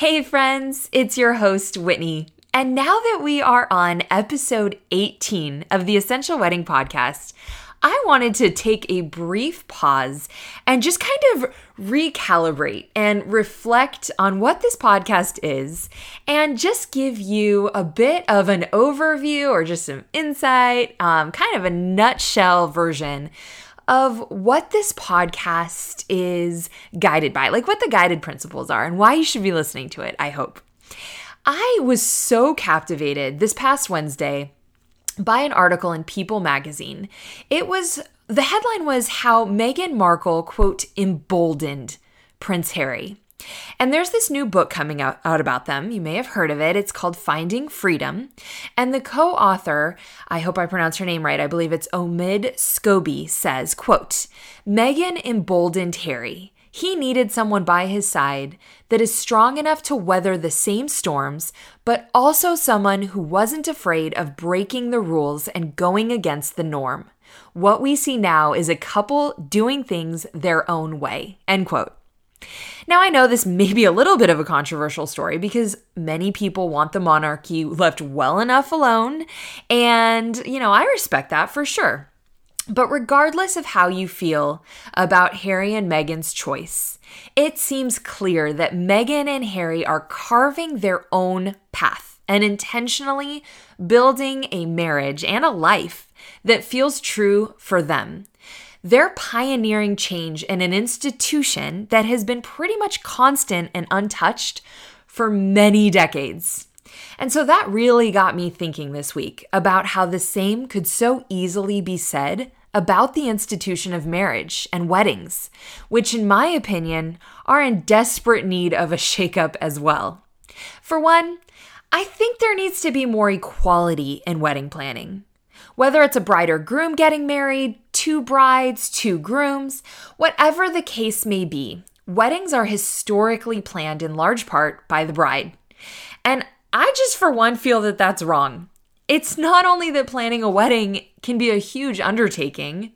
Hey, friends, it's your host, Whitney. And now that we are on episode 18 of the Essential Wedding Podcast, I wanted to take a brief pause and just kind of recalibrate and reflect on what this podcast is and just give you a bit of an overview or just some insight, um, kind of a nutshell version of what this podcast is guided by, like what the guided principles are and why you should be listening to it, I hope. I was so captivated this past Wednesday by an article in People magazine. It was the headline was how Meghan Markle, quote, emboldened Prince Harry. And there's this new book coming out, out about them. You may have heard of it. It's called Finding Freedom. And the co-author, I hope I pronounce her name right, I believe it's Omid Scobie, says, quote, Meghan emboldened Harry. He needed someone by his side that is strong enough to weather the same storms, but also someone who wasn't afraid of breaking the rules and going against the norm. What we see now is a couple doing things their own way. End quote. Now, I know this may be a little bit of a controversial story because many people want the monarchy left well enough alone. And, you know, I respect that for sure. But regardless of how you feel about Harry and Meghan's choice, it seems clear that Meghan and Harry are carving their own path and intentionally building a marriage and a life that feels true for them. They're pioneering change in an institution that has been pretty much constant and untouched for many decades. And so that really got me thinking this week about how the same could so easily be said about the institution of marriage and weddings, which, in my opinion, are in desperate need of a shakeup as well. For one, I think there needs to be more equality in wedding planning. Whether it's a bride or groom getting married, two brides, two grooms, whatever the case may be, weddings are historically planned in large part by the bride. And I just, for one, feel that that's wrong. It's not only that planning a wedding can be a huge undertaking,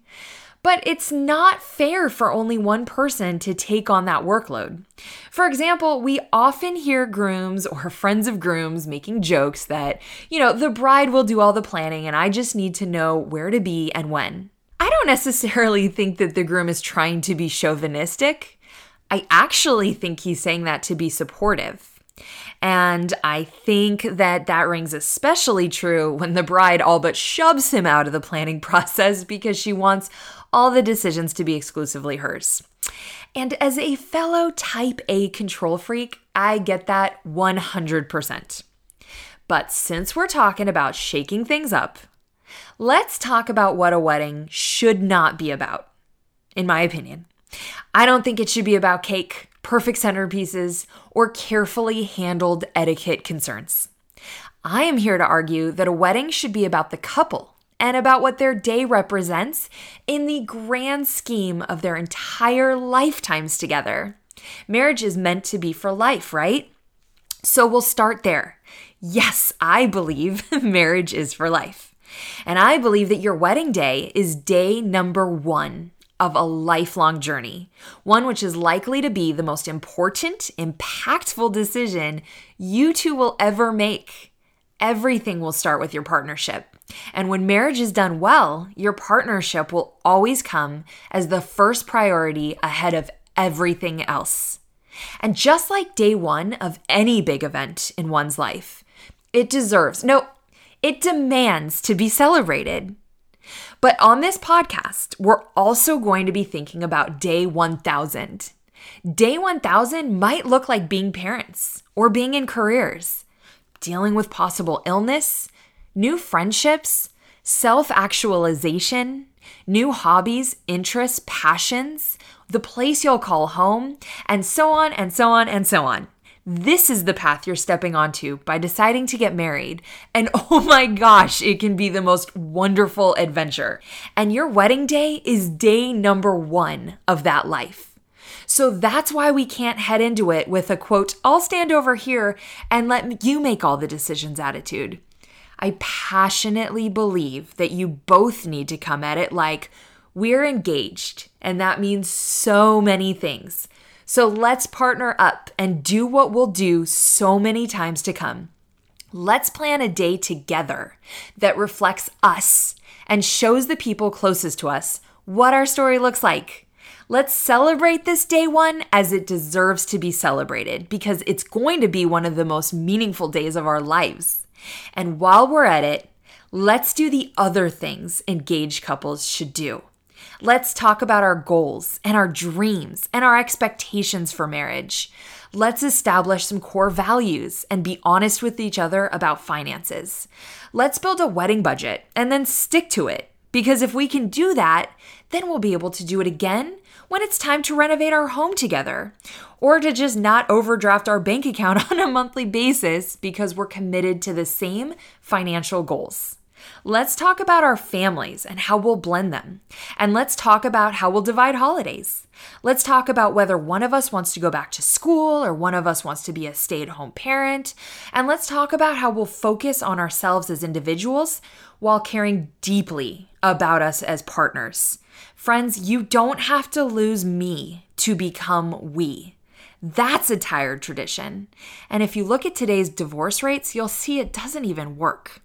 but it's not fair for only one person to take on that workload. For example, we often hear grooms or friends of grooms making jokes that, you know, the bride will do all the planning and I just need to know where to be and when. I don't necessarily think that the groom is trying to be chauvinistic. I actually think he's saying that to be supportive. And I think that that rings especially true when the bride all but shoves him out of the planning process because she wants all the decisions to be exclusively hers. And as a fellow type A control freak, I get that 100%. But since we're talking about shaking things up, let's talk about what a wedding should not be about, in my opinion. I don't think it should be about cake perfect centerpieces, or carefully handled etiquette concerns. I am here to argue that a wedding should be about the couple and about what their day represents in the grand scheme of their entire lifetimes together. Marriage is meant to be for life, right? So we'll start there. Yes, I believe marriage is for life. And I believe that your wedding day is day number one of a lifelong journey, one which is likely to be the most important, impactful decision you two will ever make. Everything will start with your partnership. And when marriage is done well, your partnership will always come as the first priority ahead of everything else. And just like day one of any big event in one's life, it deserves, no, it demands to be celebrated. But on this podcast, we're also going to be thinking about day 1000. Day 1000 might look like being parents or being in careers, dealing with possible illness, new friendships, self actualization, new hobbies, interests, passions, the place you'll call home, and so on and so on and so on. This is the path you're stepping onto by deciding to get married. And oh my gosh, it can be the most wonderful adventure. And your wedding day is day number one of that life. So that's why we can't head into it with a quote, I'll stand over here and let you make all the decisions attitude. I passionately believe that you both need to come at it like, we're engaged, and that means so many things. So let's partner up and do what we'll do so many times to come. Let's plan a day together that reflects us and shows the people closest to us what our story looks like. Let's celebrate this day one as it deserves to be celebrated because it's going to be one of the most meaningful days of our lives. And while we're at it, let's do the other things engaged couples should do. Let's talk about our goals and our dreams and our expectations for marriage. Let's establish some core values and be honest with each other about finances. Let's build a wedding budget and then stick to it. Because if we can do that, then we'll be able to do it again when it's time to renovate our home together, or to just not overdraft our bank account on a monthly basis because we're committed to the same financial goals. Let's talk about our families and how we'll blend them. And let's talk about how we'll divide holidays. Let's talk about whether one of us wants to go back to school or one of us wants to be a stay at home parent. And let's talk about how we'll focus on ourselves as individuals while caring deeply about us as partners. Friends, you don't have to lose me to become we. That's a tired tradition. And if you look at today's divorce rates, you'll see it doesn't even work.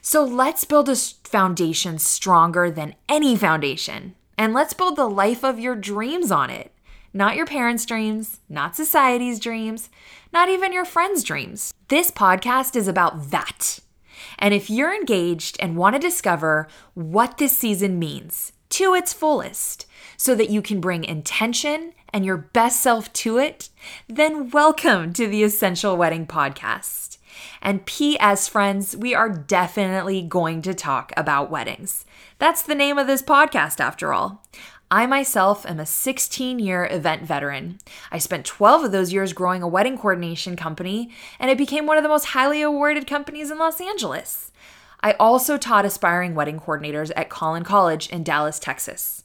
So let's build a foundation stronger than any foundation. And let's build the life of your dreams on it. Not your parents' dreams, not society's dreams, not even your friends' dreams. This podcast is about that. And if you're engaged and want to discover what this season means to its fullest, so that you can bring intention and your best self to it, then welcome to the Essential Wedding Podcast. And P.S., friends, we are definitely going to talk about weddings. That's the name of this podcast, after all. I myself am a 16 year event veteran. I spent 12 of those years growing a wedding coordination company, and it became one of the most highly awarded companies in Los Angeles. I also taught aspiring wedding coordinators at Collin College in Dallas, Texas.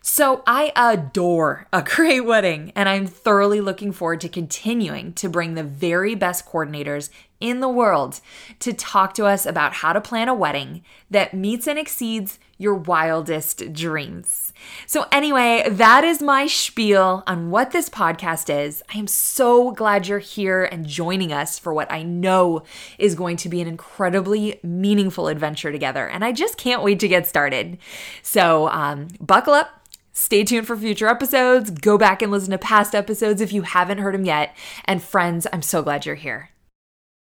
So I adore a great wedding, and I'm thoroughly looking forward to continuing to bring the very best coordinators in the world to talk to us about how to plan a wedding that meets and exceeds your wildest dreams. So, anyway, that is my spiel on what this podcast is. I am so glad you're here and joining us for what I know is going to be an incredibly meaningful adventure together. And I just can't wait to get started. So, um, buckle up Stay tuned for future episodes. Go back and listen to past episodes if you haven't heard them yet. And friends, I'm so glad you're here.